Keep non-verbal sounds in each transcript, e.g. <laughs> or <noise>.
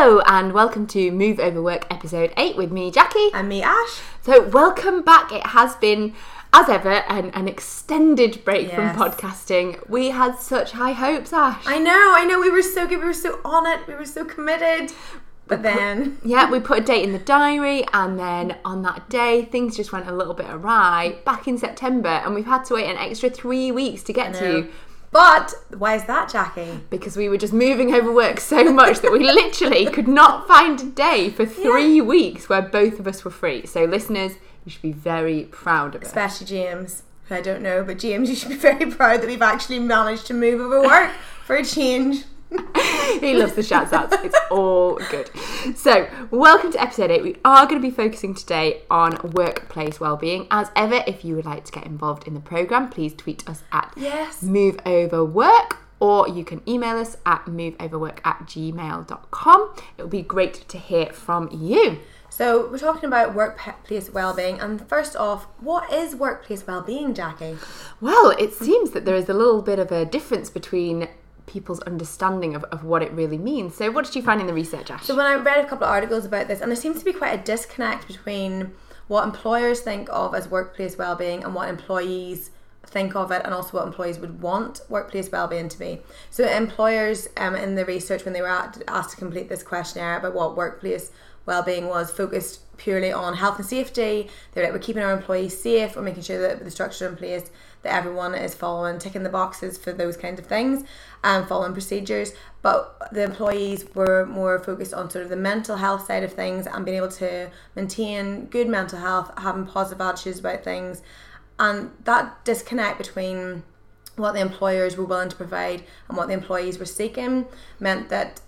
Hello and welcome to Move Over Work episode 8 with me, Jackie. And me, Ash. So, welcome back. It has been, as ever, an, an extended break Yes. from podcasting. We had such high hopes, Ash. I know, I know. We were so good. We were so on it. We were so committed. But then, <laughs> yeah, we put a date in the diary, and then on that day, things just went a little bit awry back in September, and we've had to wait an extra three weeks to get to know. you but why is that, Jackie? because we were just moving over work so much that we literally could not find a day for three weeks where both of us were free. So, listeners, you should be very proud of us. Especially James. I don't know, but James, you should be <laughs> very proud that we've actually managed to move over work for a change. <laughs> he loves the shouts outs. It's all good. So, welcome to episode 8. We are going to be focusing today on workplace well-being. As ever, if you would like to get involved in the programme, please tweet us at Yes. move over work or you can email us at moveoverwork at gmail.com. It would be great to hear from you. So we're talking about workplace well-being, and first off, what is workplace well-being, Jackie? Well, it seems that there is a little bit of a difference between people's understanding of, of what it really means. So, what did you find in the research, Ash? So when I read a couple of articles about this, and there seems to be quite a disconnect between what employers think of as workplace well-being and what employees think of it, and also what employees would want workplace well-being to be. So employers, um, in the research when they were asked to complete this questionnaire about what workplace well-being was, focused purely on health and safety. They were like, we're keeping our employees safe, we're making sure that the structure in place that everyone is following, ticking the boxes for those kinds of things, and following procedures. But the employees were more focused on sort of the mental health side of things and being able to maintain good mental health, having positive attitudes about things, and that disconnect between what the employers were willing to provide and what the employees were seeking meant that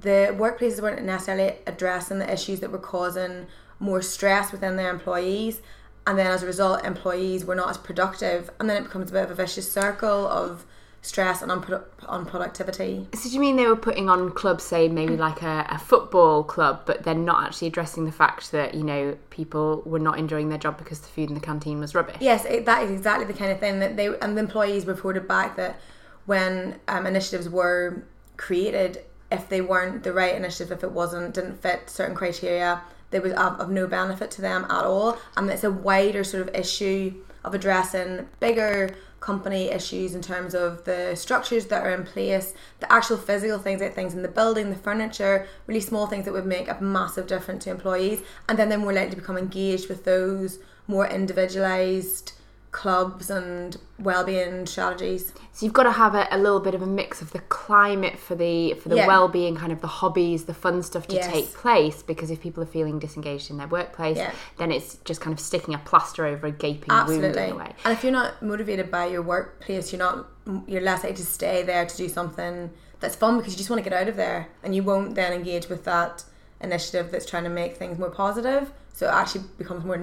the workplaces weren't necessarily addressing the issues that were causing more stress within their employees and then as a result employees were not as productive and then it becomes a bit of a vicious circle of stress and unprodu- unproductivity So do you mean they were putting on clubs, say maybe like a, a football club, but they're not actually addressing the fact that you know people were not enjoying their job because the food in the canteen was rubbish? Yes, it, that is exactly the kind of thing that they and the employees reported back that when um, initiatives were created, if they weren't the right initiative, if it wasn't didn't fit certain criteria, they was of, of no benefit to them at all. And it's a wider sort of issue of addressing bigger company issues in terms of the structures that are in place, the actual physical things like things in the building, the furniture, really small things that would make a massive difference to employees. And then they're more likely to become engaged with those more individualized clubs and well-being strategies. So you've got to have a, a little bit of a mix of the climate for the for the Yeah. well-being, kind of the hobbies, the fun stuff to Yes. take place. Because if people are feeling disengaged in their workplace, Yeah. then it's just kind of sticking a plaster over a gaping wound in a way. And if you're not motivated by your workplace, you're not you're less likely to stay there to do something that's fun because you just want to get out of there and you won't then engage with that initiative that's trying to make things more positive. So it actually becomes more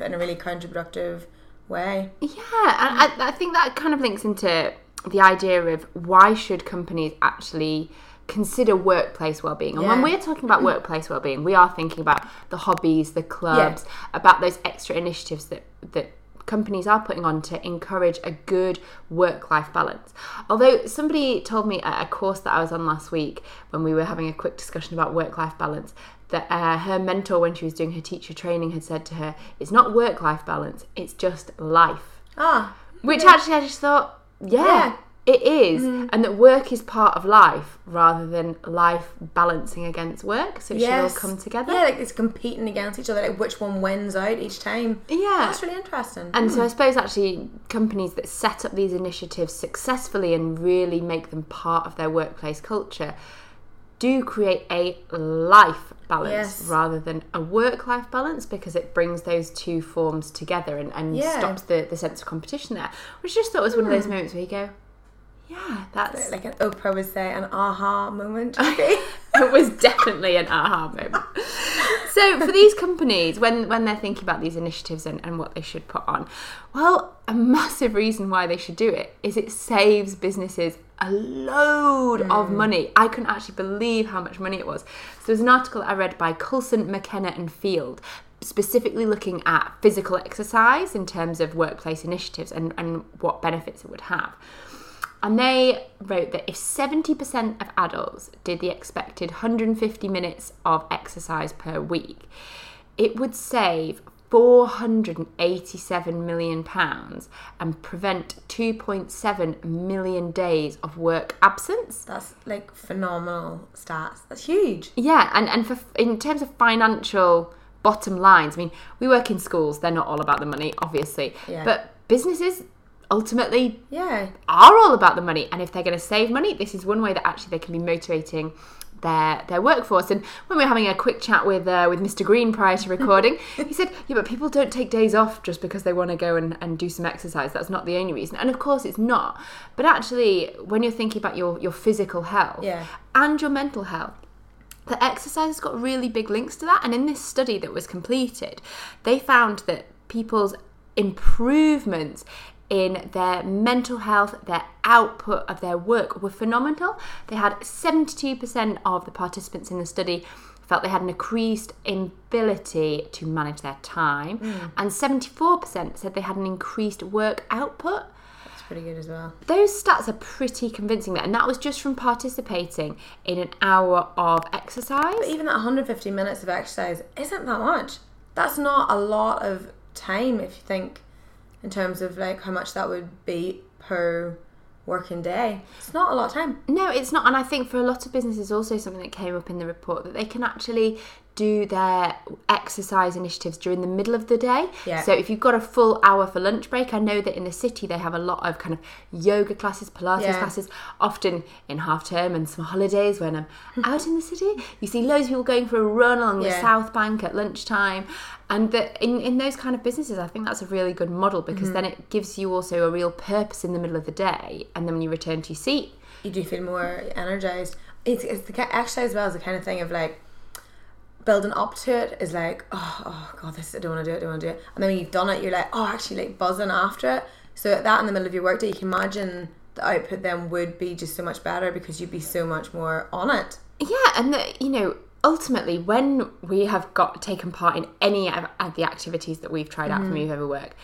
and a really counterproductive way. Yeah, and I, I think that kind of links into the idea of why should companies actually consider workplace well-being? And when we're talking about mm. workplace well-being we are thinking about the hobbies the clubs about those extra initiatives that that companies are putting on to encourage a good work-life balance. Although somebody told me at a course that i was on last week when we were having a quick discussion about work-life balance that uh, her mentor when she was doing her teacher training had said to her it's not work-life balance it's just life Ah, which actually I just thought, yeah, Yeah. it is. and that work is part of life rather than life balancing against work. So it should all yes. come together. Yeah, like it's competing against each other, like which one wins out each time. Yeah. That's really interesting. And so I suppose actually companies that set up these initiatives successfully and really make them part of their workplace culture do create a life balance Yes. rather than a work life balance because it brings those two forms together and, and Yeah. Hmm. stops the, the sense of competition there. Which I just thought was one of those moments where you go, yeah, that's like an Oprah would say, an aha moment. <laughs> it was definitely an aha moment. So for these <laughs> companies, when when they're thinking about these initiatives and, and what they should put on, well, a massive reason why they should do it is it saves businesses a load of mm. money. I couldn't actually believe how much money it was. So there's an article I read by Coulson, McKenna and Field specifically looking at physical exercise in terms of workplace initiatives and, and what benefits it would have. And they wrote that if 70% of adults did the expected 150 minutes of exercise per week, it would save 487 million pounds and prevent 2.7 million days of work absence. That's like phenomenal stats. That's huge. Yeah, and and for in terms of financial bottom lines, I mean, we work in schools; they're not all about the money, obviously, Yeah. but businesses ultimately Yeah. are all about the money and if they're going to save money this is one way that actually they can be motivating their their workforce and when we were having a quick chat with uh, with Mr Green prior to recording <laughs> he said yeah but people don't take days off just because they want to go and, and do some exercise that's not the only reason and of course it's not but actually when you're thinking about your your physical health Yeah. and your mental health the exercise has got really big links to that. And in this study that was completed, they found that people's improvements in their mental health, their output of their work were phenomenal. They had 72% of the participants in the study felt they had an increased ability to manage their time, hmm. and 74% said they had an increased work output That's pretty good as well. those stats are pretty convincing there and that was just from participating in an hour of exercise But even that 150 minutes of exercise isn't that much. That's not a lot of time if you think in terms of like how much that would be per working day. It's not a lot of time. no it's not and i think for a lot of businesses also something that came up in the report that they can actually do their exercise initiatives during the middle of the day Yeah. so if you've got a full hour for lunch break i know that in the city they have a lot of kind of yoga classes pilates Yeah. classes often in half term and some holidays when i'm out in the city you see loads of people going for a run along the south bank at lunchtime and that in, in those kind of businesses i think that's a really good model because Mm-hmm. then it gives you also a real purpose in the middle of the day and then when you return to your seat You do feel more energized. It's, it's the exercise as well is the kind of thing of like building up to it is like oh, oh god this I don't want to do it I don't want to do it. And then when you've done it you're like oh actually like buzzing after it. So that in the middle of your workday you can imagine the output then would be just so much better because you'd be so much more on it. Yeah, and the, you know, ultimately, when we have got taken part in any of, of the activities that we've tried out for mm-hmm. Move Over Work,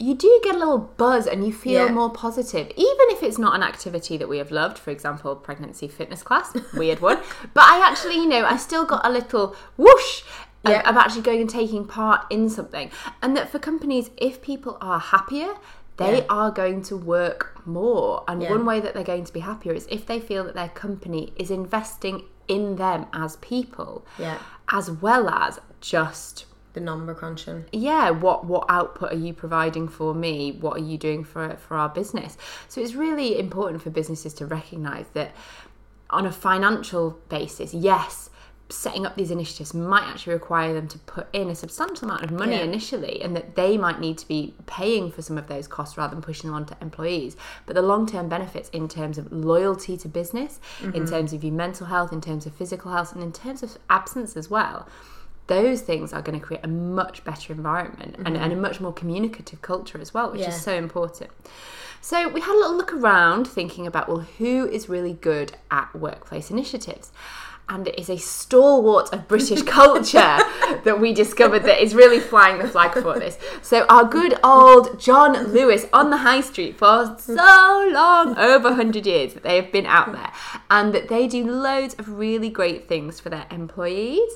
you do get a little buzz and you feel Yeah. more positive, even if it's not an activity that we have loved. For example, pregnancy fitness class, <laughs> weird one. But I actually, you know, I still got a little whoosh. of- Yeah. Of actually going and taking part in something, and that for companies, if people are happier, they Yeah. are going to work more. And Yeah. one way that they're going to be happier is if they feel that their company is investing in them as people, Yeah. as well as just the number crunching? Yeah what what output are you providing for me? What are you doing for for our business? So it's really important for businesses to recognize that on a financial basis yes setting up these initiatives might actually require them to put in a substantial amount of money Yeah. initially and that they might need to be paying for some of those costs rather than pushing them onto employees. But the long-term benefits in terms of loyalty to business in mm-hmm. terms of your mental health in terms of physical health and in terms of absence as well those things are going to create a much better environment and, and a mm-hmm. much more communicative culture as well, which Yeah. is so important. So we had a little look around thinking about, well, who is really good at workplace initiatives? And it is a stalwart of British <laughs> culture that we discovered that is really flying the flag for this. So our good old John Lewis on the high street for so long, over 100 years that they have been out there, and that they do loads of really great things for their employees.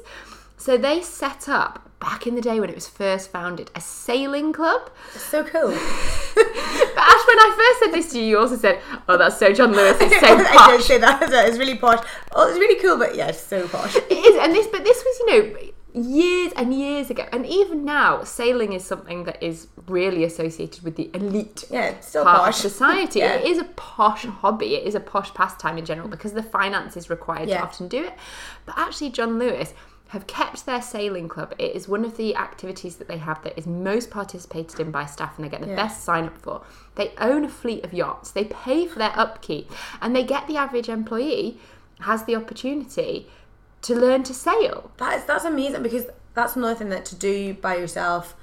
So they set up back in the day when it was first founded a sailing club. so cool <laughs> But Ash, when I first said this to you, you also said, "Oh, that's so John Lewis. It's so posh." <laughs> I did posh." say that it's really posh oh it's really cool but yeah it's so posh It is, and this, but this was, you know, years and years ago, and even now, sailing is something that is really associated with the elite yeah still part posh of society. Yeah. It is a posh hobby. It is a posh pastime in general because the finance is required Yeah. to often do it. But actually, John Lewis have kept their sailing club. It is one of the activities that they have that is most participated in by staff and they get the Yeah. best sign up for. They own a fleet of yachts. They pay for their upkeep and they get the average employee has the opportunity to learn to sail. That is that's amazing because that's another thing that to do by yourself,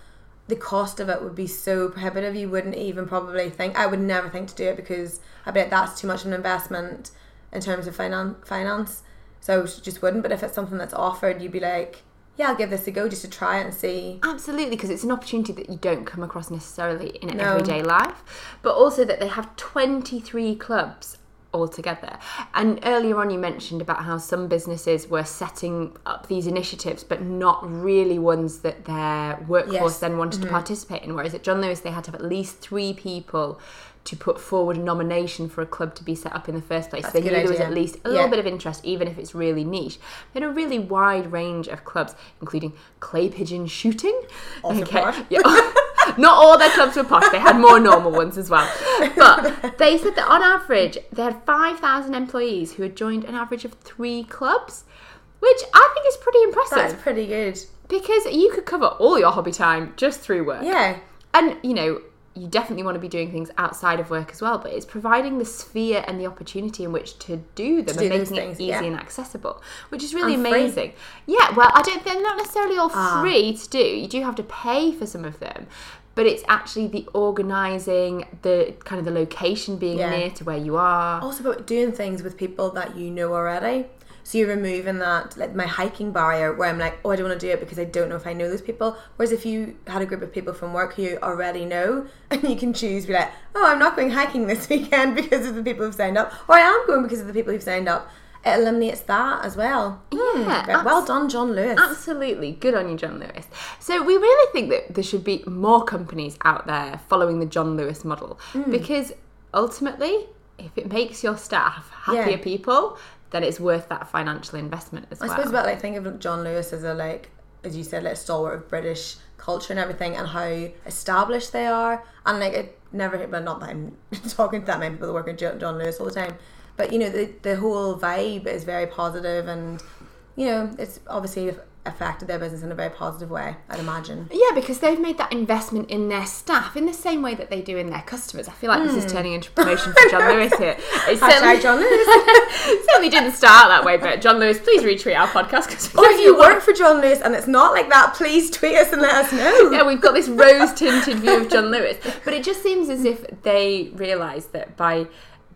the cost of it would be so prohibitive. You wouldn't even probably think. I would never think to do it because I bet that's too much of an investment in terms of finan- finance. So I just wouldn't. But if it's something that's offered, you'd be like, yeah, I'll give this a go just to try it and see. Absolutely, because it's an opportunity that you don't come across necessarily in No. everyday life, but also that they have 23 clubs altogether. And earlier on, you mentioned about how some businesses were setting up these initiatives, but not really ones that their workforce Yes. Mm-hmm. then wanted to participate in. Whereas at John Lewis, they had to have at least three people. To put forward a nomination for a club to be set up in the first place, That's they knew there was at least a Yeah. little bit of interest, even if it's really niche. They had a really wide range of clubs, including clay pigeon shooting. Also <laughs> posh. <laughs> Yeah. <laughs> Not all their clubs were posh. They had more normal ones as well. But they said that on average, they had 5,000 employees who had joined an average of three clubs, which I think is pretty impressive That's pretty good. because you could cover all your hobby time just through work. Yeah. And, you know, you definitely want to be doing things outside of work as well, but it's providing the sphere and the opportunity in which to do them do and making things, it easy yeah. and accessible, which is really And free. amazing. Yeah, well, I don't they're not necessarily all Ah. free to do. You do have to pay for some of them. But it's actually the organising, the kind of the location being Yeah. near to where you are. Also about doing things with people that you know already. So you're removing that like my hiking barrier where I'm like, oh I don't want to do it because I don't know if I know those people. Whereas if you had a group of people from work who you already know <laughs> and you can choose be like, Oh, I'm not going hiking this <laughs> weekend because of the people who've signed up or I am going because of the people who've signed up. It eliminates that as well. Hmm, Yeah, very- well done, John Lewis. Absolutely. Good on you, John Lewis. So, we really think that there should be more companies out there following the John Lewis model Hmm. because ultimately, if it makes your staff happier Yeah. people, then it's worth that financial investment as I well. I suppose about like think of John Lewis as a like as you said like stalwart of British culture and everything and how established they are and like it never but not that I'm <laughs> talking to that many people that work at John Lewis all the time but you know the the whole vibe is very positive and you know it's obviously affected their business in a very positive way I'd imagine Yeah, because they've made that investment in their staff in the same way that they do in their customers. I feel like this is turning into <laughs> promotion for John Lewis here. It Hmm. Hashtag John Lewis <laughs> certainly didn't start that way, but John Lewis, please retweet our podcast. or if you work for John Lewis and it's not like that please tweet us and let us know <laughs> yeah, we've got this rose tinted view of John Lewis. But it just seems as if they realise that by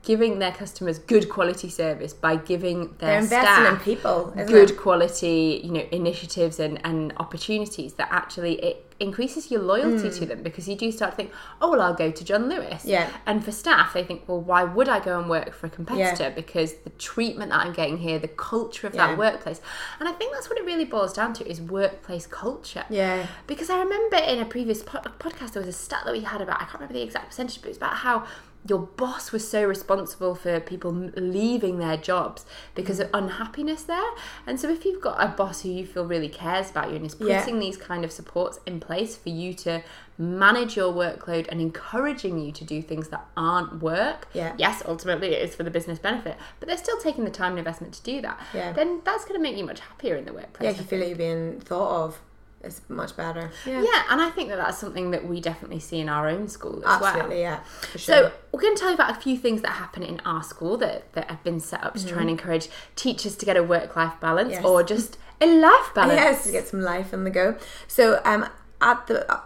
giving their customers good quality service, by giving their staff in people good it? quality, you know, initiatives and, and opportunities, that actually it increases your loyalty to them because you do start to think, oh well, I'll go to John Lewis. Hmm. Yeah. And for staff, they think, well, why would I go and work for a competitor? Because the treatment that I'm getting here, the culture of Yeah. that workplace, and I think that's what it really boils down to is workplace culture. yeah Because I remember in a previous pod- podcast there was a stat that we had about I can't remember the exact percentage, but it was about how your boss was so responsible for people leaving their jobs because mm. of unhappiness there. And so if you've got a boss who you feel really cares about you and is putting Yeah. these kind of supports in place for you to manage your workload and encouraging you to do things that aren't work. Yeah. Yes, ultimately it is for the business benefit, but they're still taking the time and investment to do that. Yeah. Then that's going to make you much happier in the workplace. yeah if you feel like you're being thought of it's much better yeah, Yeah, and I think that that's something that we definitely see in our own school as absolutely well. yeah for sure. So we're going to tell you about a few things that happen in our school that, that have been set up to try and encourage teachers to get a work-life balance Mm-hmm. Yes. or just a life <laughs> balance. Yes, to get some life in the go. So, um, at the uh,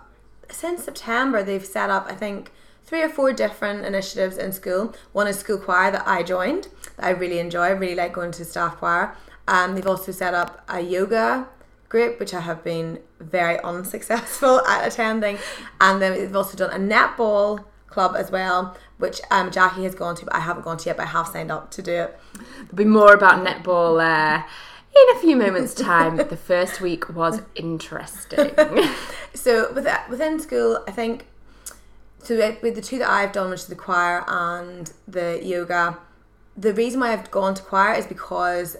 since September, they've set up I think three or four different initiatives in school. One is school choir that I joined. That I really enjoy. I really like going to staff choir. Um, they've also set up a yoga group, which I have been very unsuccessful <laughs> at attending, and then we've also done a netball club as well, which um, Jackie has gone to, but I haven't gone to yet. But I have signed up to do it. There'll be more about netball uh, in a few moments' time. the first week was interesting. <laughs> So with within school, I think so with with the two that I've done, which is the choir and the yoga, the reason why I've gone to choir is because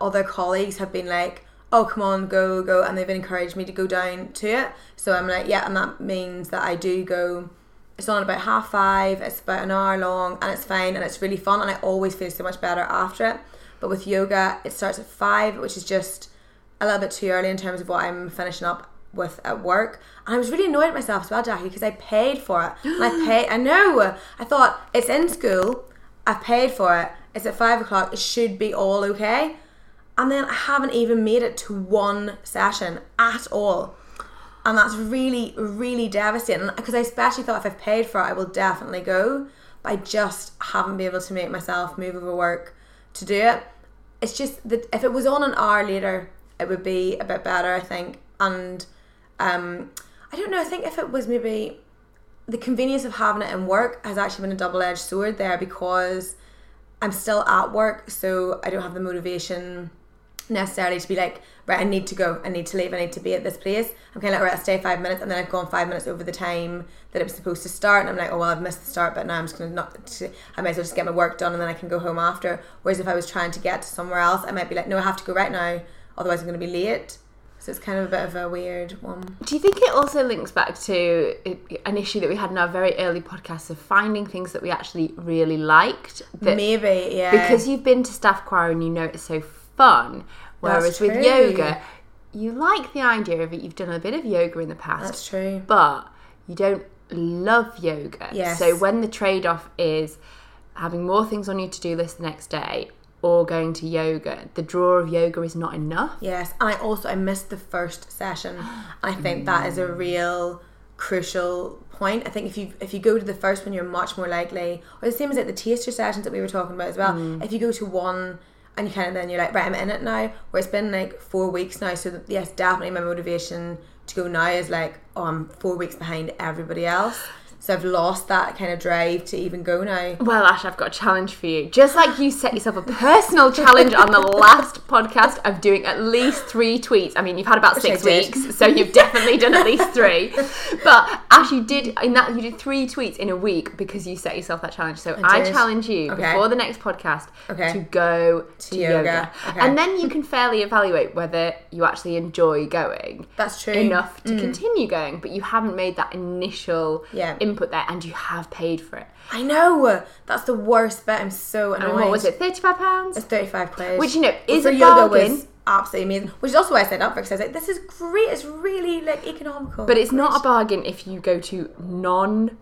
other colleagues have been like, "Oh, come on, go, go," and they've encouraged me to go down to it. So I'm like, "Yeah," and that means that I do go. It's on about half five. It's about an hour long, and it's fine, and it's really fun, and I always feel so much better after it. But with yoga, it starts at five, which is just a little bit too early in terms of what I'm finishing up with at work. And I was really annoyed at myself as well, Jackie, because I paid for it. And I <gasps> paid, I know, I thought it's in school, I've paid for it, it's at five o'clock, it should be all okay. And then I haven't even made it to one session at all. And that's really, really devastating. Because I especially thought if I've paid for it, I will definitely go. But I just haven't been able to make myself move over work to do it. It's just that if it was on an hour later, it would be a bit better, I think. And um, I don't know. I think if it was maybe the convenience of having it in work has actually been a double edged sword there because I'm still at work, so I don't have the motivation necessarily to be like, right, I need to go, I need to leave, I need to be at this place. I'm kind of like, right, I'll stay five minutes, and then I've gone five minutes over the time that it was supposed to start, and I'm like, oh well, I've missed the start, but now I'm just gonna not. I might as well just get my work done, and then I can go home after. Whereas if I was trying to get to somewhere else, I might be like, no, I have to go right now, otherwise I'm gonna be late. So it's kind of a bit of a weird one. Do you think it also links back to an issue that we had in our very early podcast of finding things that we actually really liked? Maybe, yeah. Because you've been to staff choir and you know it's so fun. Whereas with yoga, you like the idea of it. You've done a bit of yoga in the past, That's true. but you don't love yoga. Yes. So when the trade off is having more things on your to do list the next day or going to yoga, the draw of yoga is not enough. Yes, and I also I missed the first session. I think that is a real crucial point. I think if you if you go to the first one, you're much more likely, or the same as like the taster sessions that we were talking about as well. Mm. If you go to one and you kind of then you're like, right, I'm in it now. Where it's been like four weeks now, so yes, definitely my motivation to go now is like, oh, I'm four weeks behind everybody else. So I've lost that kind of drive to even go now. Well, Ash, I've got a challenge for you. Just like you set yourself a personal challenge on the <laughs> last podcast of doing at least three tweets. I mean, you've had about Which six weeks, so you've definitely done at least three. <laughs> But Ash, you did in that you did three tweets in a week because you set yourself that challenge. So I, did. challenge you Okay. before the next podcast Okay. to go to, yoga, yoga. Okay. and then you can fairly evaluate whether you actually enjoy going That's true. enough to mm. continue going. But you haven't made that initial Yeah. Input there, and you have paid for it. I know that's the worst bit. I'm so annoyed. And what was it? Thirty-five pounds. It's 35 quid. Which, you know, is a yoga bargain. absolutely amazing. Which is also why I signed up for because I was like, this is great. It's really like economical. But it's not a bargain if you go to none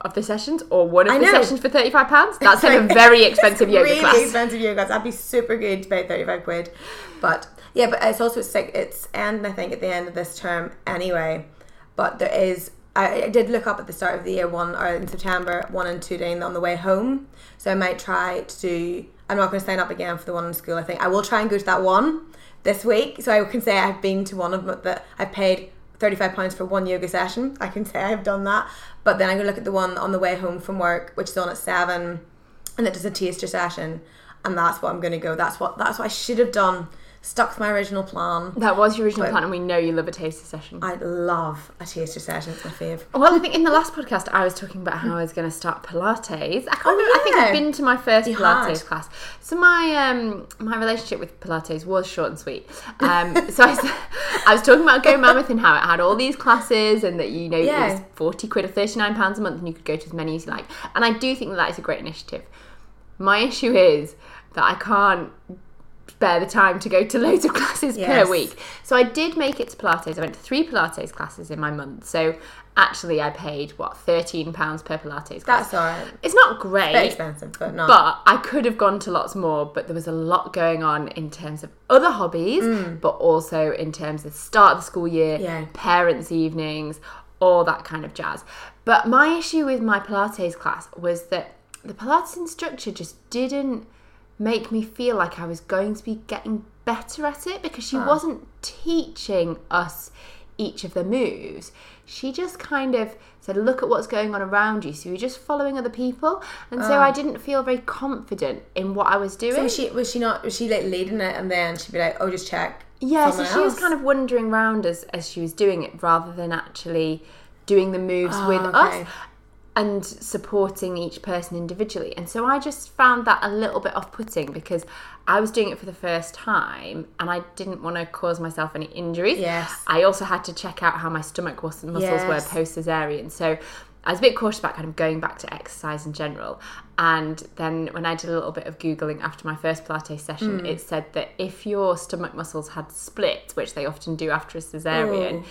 of the sessions or one of the sessions for thirty-five pounds. <laughs> That's in a very expensive yoga really class. expensive yoga class. That'd be super good to pay 35 quid. But yeah, but it's also it's like it's end I think at the end of this term anyway. But there is I, I did look up at the start of the year one or in September one and two doing on the way home. So I might try to do. I'm not going to sign up again for the one in school. I think I will try and go to that one this week. So I can say I've been to one of them that I've paid. £35 for one yoga session. I can say I've done that. But then I'm going to look at the one on the way home from work, which is on at 7 and it does a taster session and that's what I'm going to go that's what that's what I should have done stuck to my original plan That was your original But- plan, and we know you love a taster session. I love a taster session it's my fave well, I think in the last podcast I was talking about how I was going to start Pilates. I can't remember. I think Oh. I've been to my first You Pilates had. class. So my um my relationship with Pilates was short and sweet. Um, so I <laughs> was talking about Go Mammoth and how it had all these classes and that you know it was forty quid or thirty nine pounds a month and you could go to as many as you like. And I do think that that is a great initiative. My issue is that I can't spare the time to go to <laughs> loads of classes Yes. per week. So I did make it to Pilates. I went to three Pilates classes in my month. So actually, I paid what thirteen pounds per Pilates class. that's alright It's not great, bit expensive but not but I could have gone to lots more. But there was a lot going on in terms of other hobbies, but also in terms of start of the school year, Mm. Yeah. parents' evenings, all that kind of jazz. But my issue with my Pilates class was that the Pilates instructor just didn't make me feel like I was going to be getting better at it because she wasn't teaching us each of the moves. She just kind of said, Look at what's going on around you. So you're just following other people. And so I ah. didn't feel very confident in what I was doing. so was she was she not was she like leading it and then she'd be like oh just check Yeah, so she was kind of wandering around as, as she was doing it rather than actually doing the moves Oh, with ah, okay. us and supporting each person individually. And so I just found that a little bit off putting because I was doing it for the first time and I didn't want to cause myself any injuries. Yes. I also had to check out how my stomach was, muscles Yes. were post cesarean. So I was a bit cautious about kind of going back to exercise in general. And then when I did a little bit of Googling after my first Pilates session, Hmm. it said that if your stomach muscles had split, which they often do after a cesarean, Oh.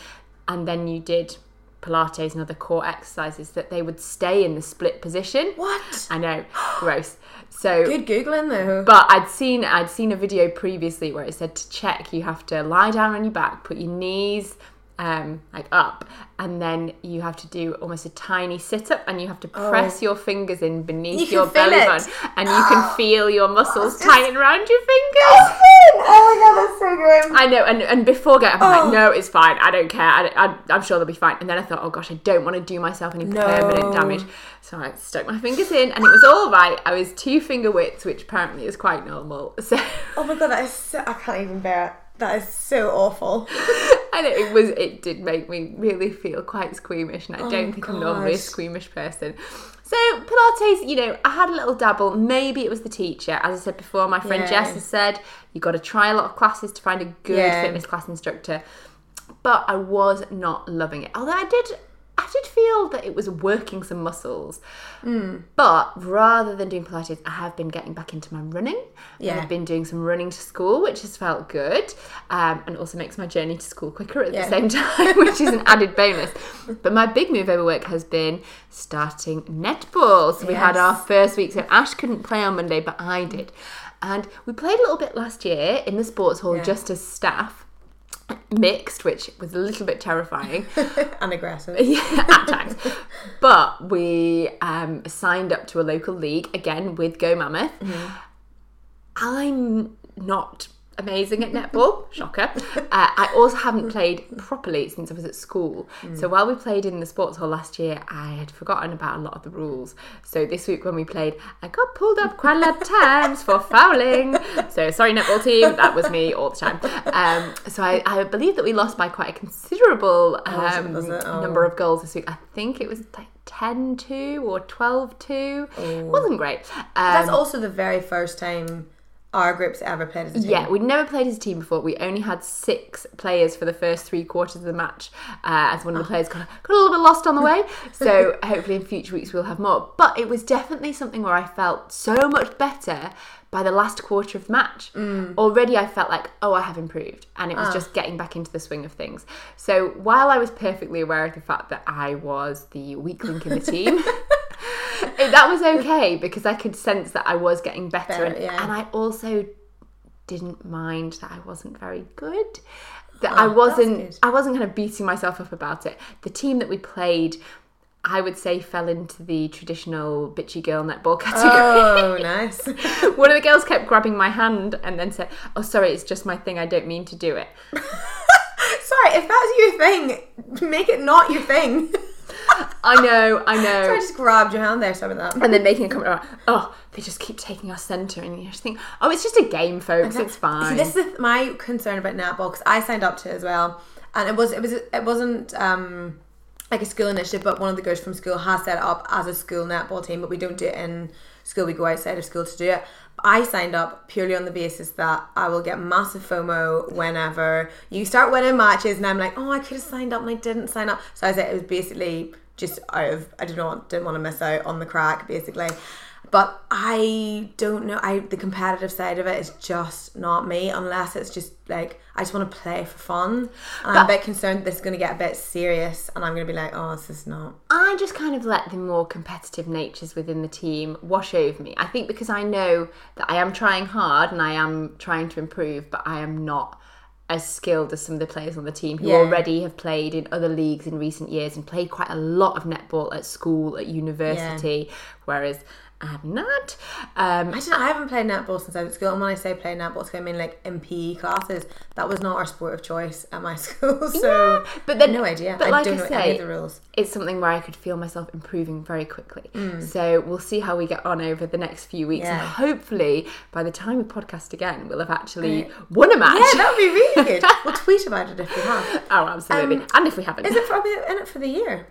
and then you did Pilates and other core exercises, that they would stay in the split position. what I know, <gasps> gross. So good googling though but I'd seen I'd seen a video previously where it said to check you have to lie down on your back, put your knees um, like up, and then you have to do almost a tiny sit up, and you have to press your fingers in beneath Oh. You your belly button, and you can <gasps> feel your muscles it's- tighten around your fingers. Oh my god, that's so grim. I know, and, and before going, I'm Oh. like, no, it's fine. I don't care. I, I, I'm sure they'll be fine. And then I thought, oh gosh, I don't want to do myself any No. permanent damage. So I stuck my fingers in, and it was all right. I was two finger widths, which apparently is quite normal. <laughs> So Oh my god, that is so, I can't even bear it. That is so awful. <laughs> and it was, it did make me really feel quite squeamish, and I oh don't think I'm normally a squeamish person. So Pilates, you know, I had a little dabble. Maybe it was the teacher, as I said before. My friend Yeah. Jess has said you've got to try a lot of classes to find a good Yeah. fitness class instructor. But I was not loving it. Although I did, I did feel that it was working some muscles. Hmm. But rather than doing Pilates, I have been getting back into my running. Yeah. I've been doing some running to school, which has felt good, um, and also makes my journey to school quicker at Yeah. the same <laughs> time, which is an <laughs> added bonus. But my big move over work has been starting netball. So we had our first week. So Ash couldn't play on Monday, but I did, and we played a little bit last year in the sports hall Yeah. just as staff. Mixed, which was a little bit terrifying <laughs> and aggressive. <laughs> yeah, at times. But we um, signed up to a local league again with Go Mammoth. I'm not amazing at netball, shocker. Uh, I also haven't played properly since I was at school. So while we played in the sports hall last year, I had forgotten about a lot of the rules. So this week when we played, I got pulled up quite a lot of times for fouling. So sorry, netball team, that was me all the time. Um, so I, I believe that we lost by quite a considerable it- um? Oh. number of goals this week. I think it was like 10 2 or 12 2. Wasn't great. Um, That's also the very first time our group's ever played as a team. yeah, we'd never played as a team before. We only had six players for the first three quarters of the match, uh, as one of the players got, got a little bit lost on the way. <laughs> So hopefully in future weeks we'll have more. But it was definitely something where I felt so much better by the last quarter of the match. Mm. Already I felt like, oh, I have improved. And it was ah. just getting back into the swing of things. So while I was perfectly aware of the fact that I was the weak link in the team, it- <laughs> <laughs> that was okay because I could sense that I was getting better. Better, and, yeah. and I also didn't mind that I wasn't very good. That oh, I Oh, that's wasn't. I wasn't kind of beating myself up about it. The team that we played I would say fell into the traditional bitchy girl netball category. Oh, nice. <laughs> One of the girls kept grabbing my hand and then said, "Oh, sorry, it's just my thing. I don't mean to do it." <laughs> Sorry, if that's your thing, make it not your thing. <laughs> I know, I know. I just grabbed your hand there, sorry about that. and then making a comment about, "Oh, they just keep taking our centre. and you just think, "Oh, it's just a game, folks. It's fine." See, this is my concern about netball because I signed up to it as well, and it was it was it wasn't um like a school initiative, but one of the girls from school has set up as a school netball team, but we don't do it in school. We go outside of school to do it. I signed up purely on the basis that I will get massive FOMO whenever you start winning matches, and I'm like, oh, I could have signed up and I didn't sign up. So I said it was basically just out of I didn't want didn't want to miss out on the crack, basically. But I don't know. I the competitive side of it is just not me unless it's just like I just want to play for fun. And I'm a bit concerned this is going to get a bit serious, and I'm going to be like, oh, this is not. I just kind of let the more competitive natures within the team wash over me. I think because I know that I am trying hard and I am trying to improve, but I am not as skilled as some of the players on the team who Yeah. already have played in other leagues in recent years and played quite a lot of netball at school, at university, whereas I have not. Um, I, don't, I haven't played netball since I was at school, and when I say play netball, I mean like in PE classes. That was not our sport of choice at my <laughs> school, so but then, no idea. But I like don't I know say, any of the rules. it's something where I could feel myself improving very quickly. Mm. So we'll see how we get on over the next few weeks, and hopefully by the time we podcast again, we'll have actually won a match. Yeah, that would be really good. <laughs> we'll tweet about it if we have. oh, absolutely. Um, and if we haven't, Is it for in it for the year?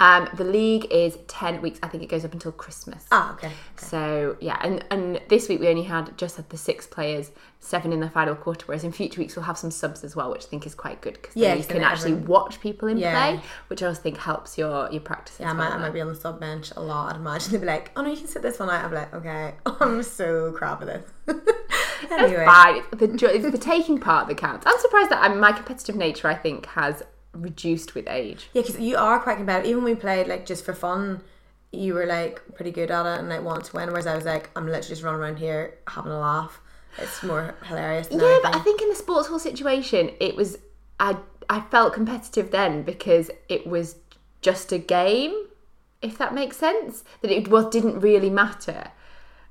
Um, the league is ten weeks. I think it goes up until Christmas. Ah, okay. So yeah, and and this week we only had just had the six players, seven in the final quarter. Whereas in future weeks we'll have some subs as well, which I think is quite good because Yeah, you can actually everyone- watch people in Yeah. play, which I also think helps your your practice. Yeah, I might, well I might be on the sub bench a lot. I'd imagine <laughs> they'd be like, "Oh no, you can sit this one out." I'm like, "Okay, <laughs> I'm so crap at this." <laughs> anyway, Fine. It's the, it's the taking part that counts. I'm surprised that um, my competitive nature, I think, has reduced with age. yeah, because you are quite competitive. Even when we played like just for fun, you were like pretty good at it and like wanted to win. Whereas I was like, I'm literally just running around here having a laugh. It's more hilarious. Than Yeah, but I think in the sports hall situation, it was I I felt competitive then because it was just a game, if that makes sense. That it was didn't really matter.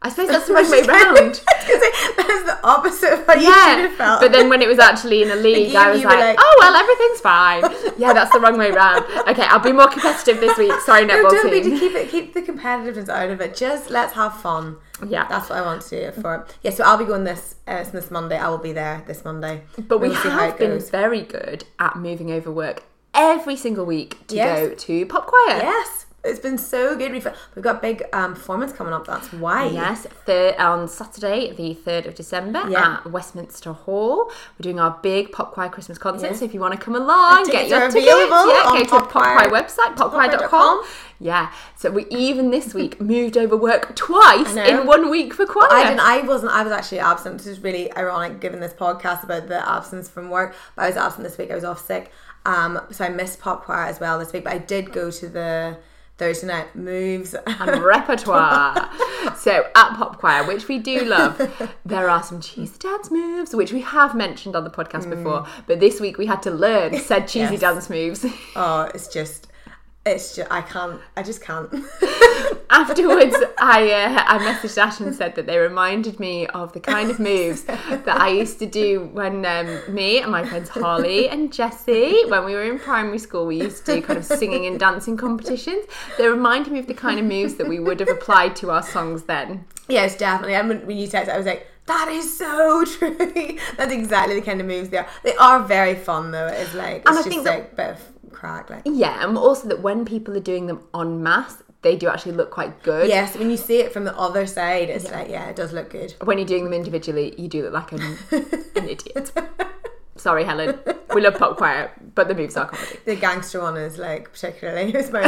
I suppose that's the right way <laughs> round. that is the opposite of what you should have felt. but then when it was actually in a league, you- I was like, like- "Oh well, everything's fine." yeah, that's the wrong way round. Okay, I'll be more competitive this week. Sorry, <laughs> no, netball don't be team. to keep it, keep the competitiveness out of it. Just let's have fun. Yeah, That's what I want to do it. Yeah, so I'll be going this uh, this Monday. I will be there this Monday. but we We'll have been goes. very good at moving over work every single week to Yes. go to pop choir. Yes, it's been so good. We've we've got big um, performance coming up. That's why. Yes, third, on Saturday, the 3rd of December Yeah. at Westminster Hall. We're doing our big Pop Choir Christmas concert. Yeah. So if you want to come along, get your tickets. available Yeah, on go to Pop Pop Choir- website, popchoir.com. Yeah, so we even this week moved over work twice in one week for choir. I didn't. I wasn't. I was actually absent. This is really ironic, given this podcast about the absence from work. But I was absent this week. I was off sick, um, so I missed pop choir as well this week. But I did go to the Thursday night moves. and repertoire. <laughs> so at Pop Choir, which we do love, there are some cheesy dance moves, which we have mentioned on the podcast before. But this week we had to learn said cheesy Mm. Yes. dance moves. oh, it's just. It's just. I can't. I just can't. <laughs> Afterwards, I uh, I messaged Ash and said that they reminded me of the kind of moves that I used to do when um, me and my friends Holly and Jessie, when we were in primary school, we used to do kind of singing and dancing competitions. They reminded me of the kind of moves that we would have applied to our songs then. Yes, definitely. I mean, when you text, I was like, "That is so <laughs> true." That's exactly the kind of moves they are. They are very fun, though. It's like it's And I just think like bit of crack, like. Yeah, and also that when people are doing them en masse, they do actually look quite good. Yes, when you see it from the other side, it's like, yeah, it does look good. When you're doing them individually, you do look like an, <laughs> an idiot. Sorry, Helen. We love pop choir, but the moves are <laughs> comedy. The gangster one is like particularly <laughs> it's my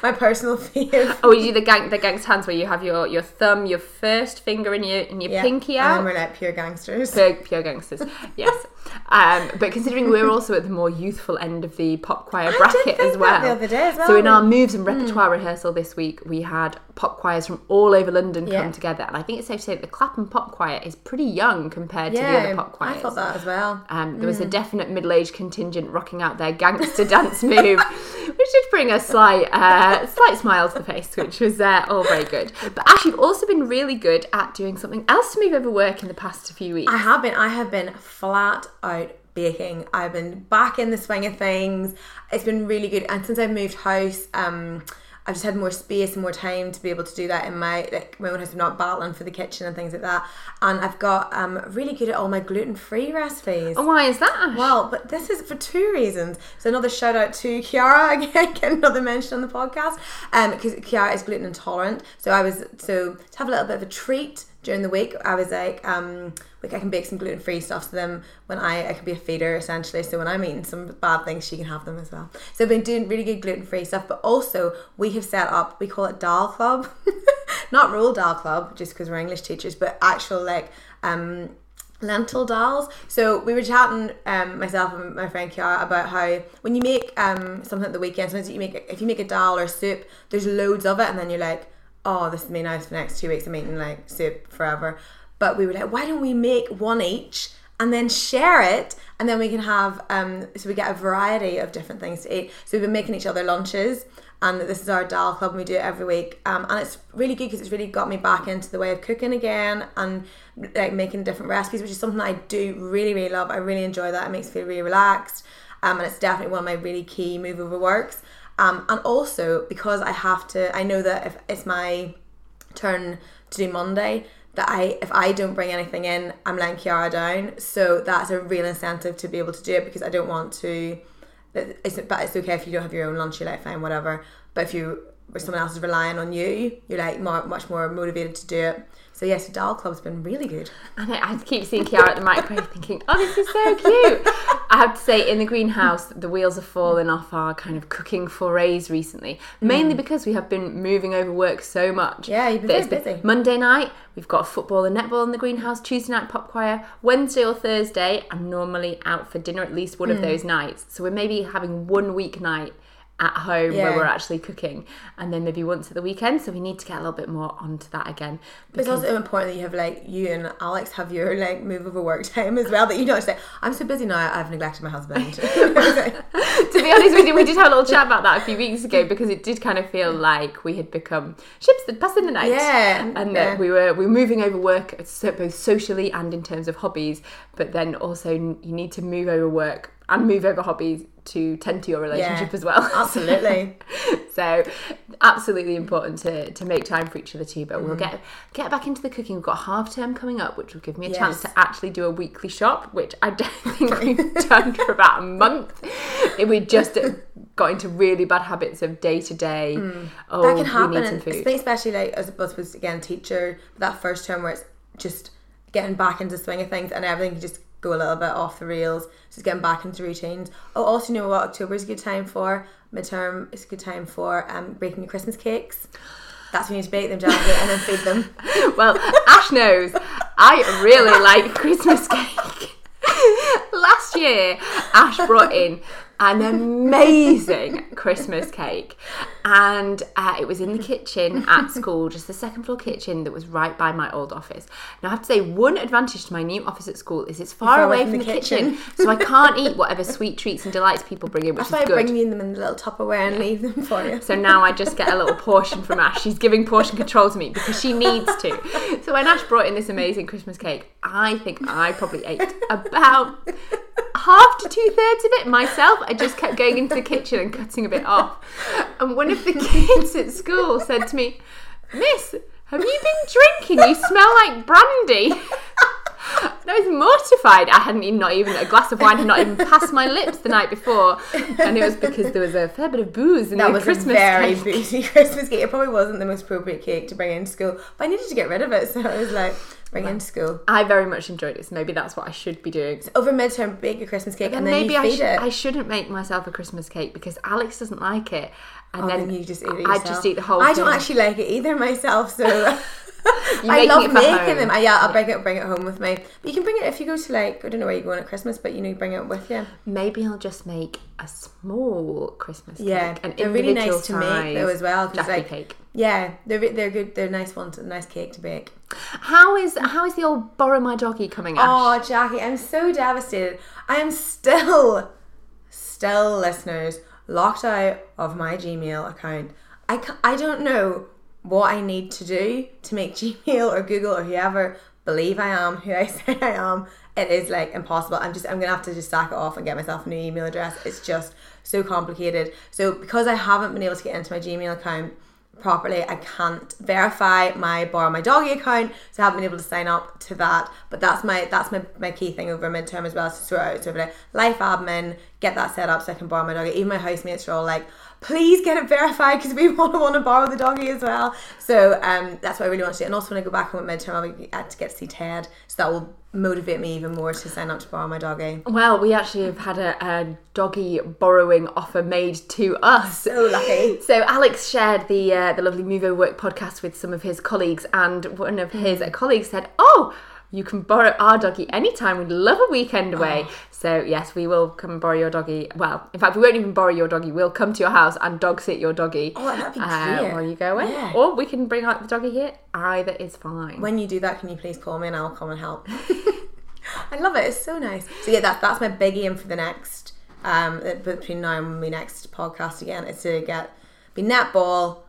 my personal fave. Oh, you do the gang the gangster hands where you have your, your thumb, your first finger, and your and your Yeah, pinky and out. we're like pure gangsters. Pure, pure gangsters, yes. Um, but considering we're <laughs> also at the more youthful end of the pop choir bracket as well. day as So in our moves and repertoire rehearsal this week, we had pop choirs from all over London Yeah. come together, and I think it's safe to say that the Clapham Pop Choir is pretty young compared to the other pop choirs. I thought that as well. Um, there was a definite middle-aged contingent rocking out their gangster dance move, <laughs> which did bring a slight, uh, slight smile to the face, which was uh, all very good. But Ash, you've also been really good at doing something else to move over work in the past few weeks. I have been. I have been flat out baking. I've been back in the swing of things. It's been really good. And since I've moved house, um, I've just had more space and more time to be able to do that in my like my own house. I'm not battling for the kitchen and things like that. And I've got um really good at all my gluten free recipes. and why is that? Well, but this is for two reasons. So another shout out to Kiara <laughs> again, get another mention on the podcast, um, because Kiara is gluten intolerant. So I was so to have a little bit of a treat during the week. I was like, um, like I can bake some gluten free stuff. So them when I I can be a feeder essentially. So when I'm eating some bad things, she can have them as well. So I've been doing really good gluten free stuff. But also we have set up we call it Dal Club, <laughs> not Roald Dahl Club, just because we're English teachers, but actual like um lentil dals. So we were chatting, um, myself and my friend Kiara, about how when you make um something at the weekend, sometimes you make if you make a dal or soup, there's loads of it, and then you're like, oh, this is me nice for the next two weeks. I'm eating like soup forever. But we were like, why don't we make one each? And then share it, and then we can have um, so we get a variety of different things to eat. So we've been making each other lunches, and this is our dal club and we do it every week um, and it's really good because it's really got me back into the way of cooking again and like making different recipes which is something i do really really love i really enjoy that it makes me feel really relaxed um, and it's definitely one of my really key move over works um, and also because i have to i know that if it's my turn to do monday that I if I don't bring anything in, I'm letting Kiara down. So that's a real incentive to be able to do it because I don't want to. It's but it's okay if you don't have your own lunch. You're like fine, whatever. But if you or someone else is relying on you, you're like more, much more motivated to do it. So yes, the Dal Club's been really good. And I, I keep seeing Kiara at the microwave thinking, oh, this is so cute. I have to say, in the greenhouse, the wheels have fallen off our kind of cooking forays recently, mainly because we have been moving over work so much. Mm. Yeah, you've been very busy. Monday night, we've got football and netball in the greenhouse. Tuesday night, pop choir. Wednesday or Thursday, I'm normally out for dinner at least one Mm. of those nights. So we're maybe having one weeknight at home Yeah. where we're actually cooking, and then maybe once at the weekend. So we need to get a little bit more onto that again. But it's also important that you have like you and Alex have your like move over work time as well. That you don't say, "I'm so busy now, I've neglected my husband." <laughs> <laughs> to be honest with you, we did have a little chat about that a few weeks ago because it did kind of feel like we had become ships that pass in the night. Yeah, and yeah. that we were we were moving over work both socially and in terms of hobbies, but then also you need to move over work and move over hobbies to tend to your relationship Yeah, as well. <laughs> absolutely. so absolutely important to, to make time for each other too. But we'll Mm-hmm. get get back into the cooking. We've got half term coming up, which will give me a chance to actually do a weekly shop, which I don't <laughs> think we've done for about a month. We just <laughs> got into really bad habits of day to day. Oh, Mm. that can happen, we need some and food. especially like as opposed was again teacher that first term where it's just getting back into the swing of things and everything just go a little bit off the rails. Just getting back into routines. Oh, also you know what October is a good time for midterm. It's a good time for um, baking your Christmas cakes. That's when you need to bake them, Jackie, and then feed them. <laughs> Well, Ash knows I really like Christmas cake. <laughs> Last year, Ash brought in an amazing Christmas cake, and uh, it was in the kitchen at school, just the second floor kitchen that was right by my old office. Now, I have to say, one advantage to my new office at school is it's far, away from, the, kitchen, so I <laughs> can't eat whatever sweet treats and delights people bring in, which That's why I is good. bring them in the little Tupperware and leave them for you. So now I just get a little portion from Ash. She's giving portion control to me because she needs to. So when Ash brought in this amazing Christmas cake, I think I probably ate about half to two thirds of it myself. I just kept going into the kitchen and cutting a bit off. And one of the <laughs> kids at school said to me, Miss, have you been drinking? You smell like brandy. And I was mortified. I hadn't even not even a glass of wine had not even passed my lips the night before, and it was because there was a fair bit of booze in That the was Christmas a very cake. boozy <laughs> Christmas cake. It probably wasn't the most appropriate cake to bring into school, but I needed to get rid of it, so I was like, bring it into school. I very much enjoyed it, so maybe that's what I should be doing. Over midterm, bake a Christmas cake, and then maybe I, sh-. I shouldn't make myself a Christmas cake because Alex doesn't like it, and Oh, then, then you just eat it I just eat the whole I thing. don't actually like it either myself, so <laughs> I love making them. I, yeah, I'll bring it bring it home with me. But you can bring it if you go to like I don't know where you're going at Christmas, but you know you bring it with you. Maybe I'll just make a small Christmas Yeah, cake. An they're really nice to make though as well. Jackie like, cake. Yeah, they're they're good. They're nice ones. A nice cake to bake. How is how is the old borrow my doggy coming? Ash? Oh, Jackie, I'm so devastated. I am still, still, listeners, locked out of my Gmail account. I, I don't know what I need to do to make <laughs> Gmail or Google or whoever believe I am who I <laughs> say I am. It is like impossible. I'm just I'm gonna have to just sack it off and get myself a new email address. It's just so complicated. So because I haven't been able to get into my Gmail account properly. I can't verify my borrow my doggy account, so I haven't been able to sign up to that. But that's my that's my, my key thing over midterm as well to sort out sort of like life admin, get that set up so I can borrow my doggy. Even my housemates are all like, please get it verified because we want to want to borrow the doggy as well. So um, that's what I really want to do. And also when I go back home at midterm, I'll be, I have to get to see Ted, so that will motivate me even more to sign up to borrow my doggy. Well, we actually have had a, a doggy borrowing offer made to us. So lucky. <laughs> So Alex shared the uh, the lovely Move Over Work podcast with some of his colleagues, and one of his Mm. colleagues said, "Oh." You can borrow our doggy anytime. We'd love a weekend away. Oh. So, yes, we will come and borrow your doggy. Well, in fact, we won't even borrow your doggy. We'll come to your house and dog sit your doggy Oh, that'd be uh, while you go away. Yeah. Or we can bring out the doggy here. Either is fine. When you do that, can you please call me and I'll come and help? <laughs> I love it. It's so nice. So yeah, that's that's my big aim for the next um between now and my next podcast again is to get be netball.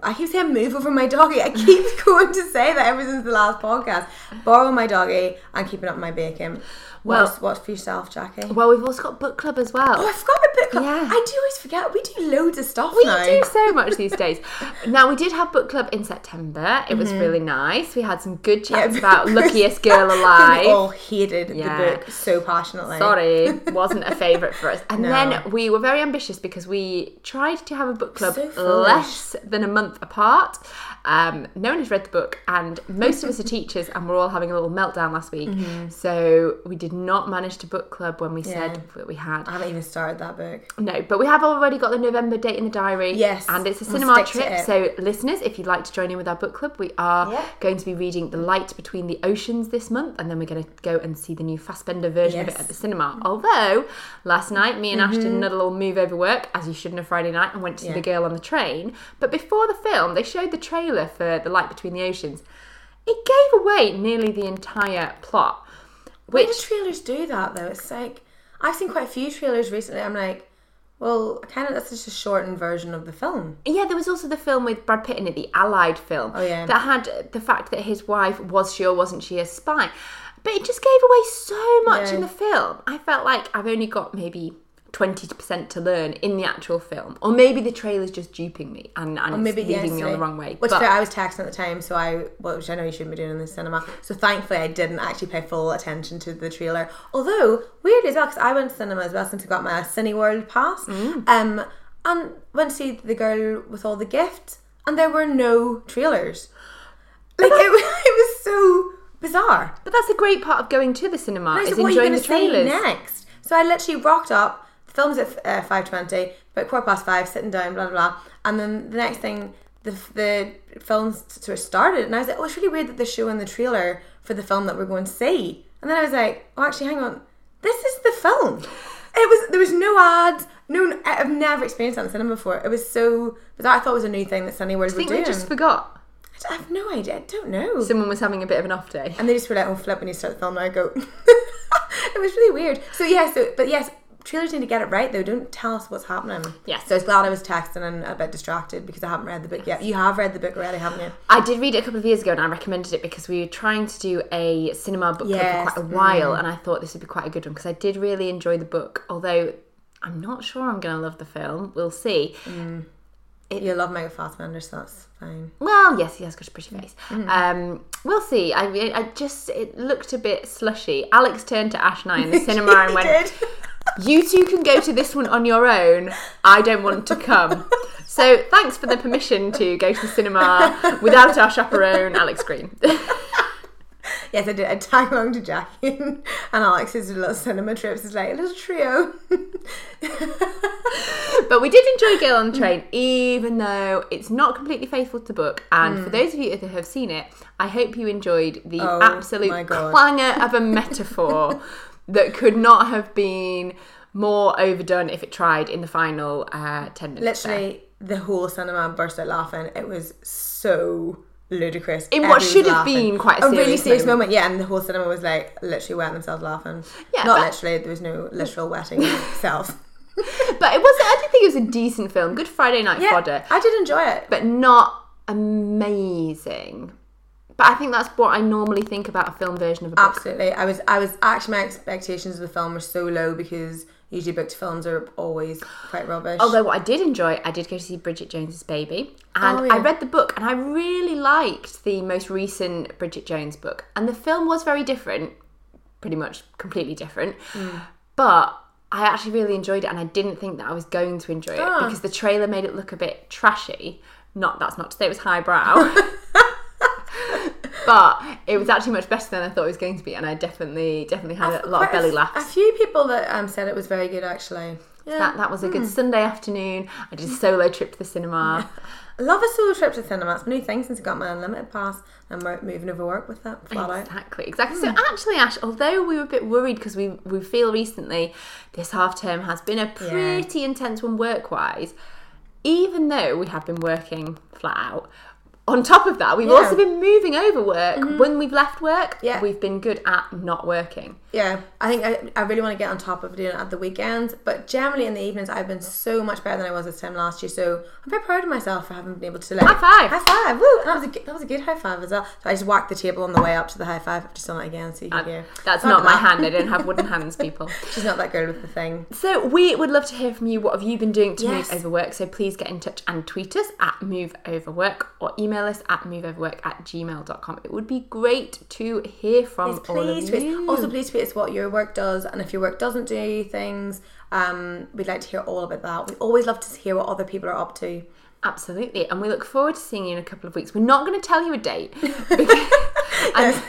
I keep saying move over my doggy. I keep <laughs> going to say that ever since the last podcast. Borrow my doggy and keeping up my baking. Well- what's, what's for yourself, Jackie? well, we've also got book club as well. Oh, I forgot my book club. Yeah. I do always forget. We do loads of stuff We now. do so much these days. <laughs> Now we did have book club in September. It was really nice. We had some good chats Mm-hmm. Yeah. about Luckiest <laughs> Girl alive. We all hated Yeah. the book so passionately. Sorry, wasn't a favourite for us. And <laughs> No. then we were very ambitious because we tried to have a book club So less than a month apart. Um, no one has read the book, and most of us are teachers, and we're all having a little meltdown last week. So we did not manage to book club when we. Yeah. said that we had. I haven't even started that book. No, but we have already got the November date in the diary. Yes, And it's a we'll cinema trip. So, listeners, if you'd like to join in with our book club, we are Yeah. going to be reading The Light Between the Oceans this month. And then we're going to go and see the new Fassbender version of it at the cinema. Although, last night, me and Ash Mm-hmm. did another little move over work, as you should on a Friday night, and went to see Yeah. The Girl on the Train. But before the film, they showed the trailer for The Light Between the Oceans. It gave away nearly the entire plot. Why Which do trailers do that though? It's like I've seen quite a few trailers recently. I'm like, well, kind of that's just a shortened version of the film. Yeah, there was also the film with Brad Pitt in it, the Allied film. Oh, yeah. That had the fact that his wife was she or wasn't she a spy. But it just gave away so much Yeah. in the film. I felt like I've only got maybe 20% to learn in the actual film. Or maybe the trailer's just duping me and, and Maybe it's leading me on the wrong way. Which But- fair, I was texting at the time, so I, well, which I know you shouldn't be doing in the cinema. So thankfully, I didn't actually pay full attention to the trailer. Although weirdly as well, because I went to cinema as well since I got my Cineworld pass. Mm. Um, and went to see the girl with all the gifts, and there were no trailers. Like it, was- <laughs> it was so bizarre. But that's a great part of going to the cinema, is said, what are you enjoying the trailers. next? So I literally rocked up. Film's at uh, five twenty, but quarter past five, sitting down, blah blah blah. And then the next thing, the the film sort of started, and I was like, oh, it's really weird that they're showing the trailer for the film that we're going to see. And then I was like, oh, actually, hang on, this is the film. It was there was no ads. No, I've never experienced that in cinema before. It was so bizarre. I thought it was a new thing that Cineworld I were think doing. they just forgot. I have no idea. I don't know. Someone was having a bit of an off day. And they just were like, "Oh, flip!" When you start the film, and I go. <laughs> it was really weird. So yeah, so but yes, trailers need to get it right though. Don't tell us what's happening. Yes. So I was glad I was texting and a bit distracted because I haven't read the book yet. You have read the book already, haven't you? I did read it a couple of years ago and I recommended it because we were trying to do a cinema book Yes, club for quite a while and I thought this would be quite a good one because I did really enjoy the book. Although I'm not sure I'm going to love the film. We'll see. You love Mega Fassbender, so that's fine. Well, yes, he has got a pretty face. Mm. Um, we'll see. I, I just it looked a bit slushy. Alex turned to Ash and I in the <laughs> cinema and went. "You two can go to this one on your own. I don't want to come." So thanks for the permission to go to the cinema without our chaperone, Alex Green. <laughs> Yes, I did. I tag along to Jackie <laughs> and Alex's little cinema trips. It's like a little trio. <laughs> But we did enjoy Girl on the Train, even though it's not completely faithful to the book. And for those of you that have seen it, I hope you enjoyed the Hmm. Oh, absolute clangor of a metaphor that could not have been more overdone if it tried in the final uh, 10 minutes. there. Literally, the whole cinema burst out laughing. It was so ludicrous. In what should have laughing. been quite a really serious serious moment. moment. Yeah, and the whole cinema was like literally wetting themselves laughing. Yeah, not but- literally. There was no literal wetting <laughs> itself. <laughs> But it was, I did think it was a decent film. Good Friday night Yeah, fodder. I did enjoy it. but not amazing. But I think that's what I normally think about a film version of a book. Absolutely, I was. I was actually my expectations of the film were so low because usually booked films are always quite rubbish. Although what I did enjoy, I did go to see Bridget Jones's Baby, and Oh, yeah. I read the book, and I really liked the most recent Bridget Jones book, and the film was very different, pretty much completely different, Hmm. but. I actually really enjoyed it, and I didn't think that I was going to enjoy it Ah. because the trailer made it look a bit trashy. Not that's not to say it was highbrow, <laughs> but it was actually much better than I thought it was going to be, and I definitely definitely had a lot of belly laughs. A few people that um, said it was very good actually. Yeah, That that was a good Hmm. Sunday afternoon. I did a solo trip to the cinema. <laughs> I love a solo trip to the cinema. It's a new thing since I got my unlimited pass. I'm mo- moving over work with that flat out. Exactly, exactly. So actually, Ash, although we were a bit worried because we we feel recently this half term has been a pretty intense one work wise, even though we have been working flat out. On top of that, we've Yeah. Mm-hmm. also been moving over work. When we've left work, Yeah. we've been good at not working. Yeah, I think I, I really want to get on top of doing it at the weekends, but generally in the evenings I've been so much better than I was this time last year. So I'm very proud of myself for having been able to like High five. high five, woo! That was a good, that was a good high five as well. So I just whacked the table on the way up to the high five. I've just done it again, so you can uh, hear. That's not my that. hand. I don't have <laughs> wooden hands, people. She's not that good with the thing. So we would love to hear from you. What have you been doing to Yes. move over work? So please get in touch and tweet us at move over work or email us at moveoverwork at gmail.com. It would be great to hear from Please, all of please you. Also, please us what your work does, and if your work doesn't do things, um, we'd like to hear all about that. We always love to hear what other people are up to. Absolutely. And we look forward to seeing you in a couple of weeks. We're not going to tell you a date because, <laughs> and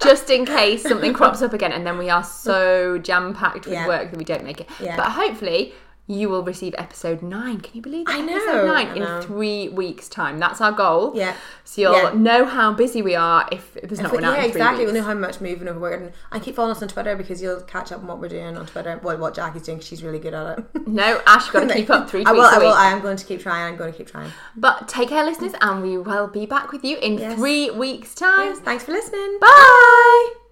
just in case something <laughs> crops up again and then we are so jam packed with Yeah. work that we don't make it. Yeah. But hopefully you will receive episode nine. Can you believe it? I know, Episode nine I in three weeks' time. That's our goal. Yeah. So you'll Yeah. know how busy we are if there's not one out yeah, exactly. weeks. We'll know how much moving work. And, and keep following us on Twitter because you'll catch up on what we're doing on Twitter. Well, what Jackie's doing 'cause she's really good at it. <laughs> No, Ash, got to <laughs> keep up three I will. I will. I am going to keep trying. I'm going to keep trying. But take care, listeners, and we will be back with you in Yes. three weeks' time. Yes, thanks for listening. Bye.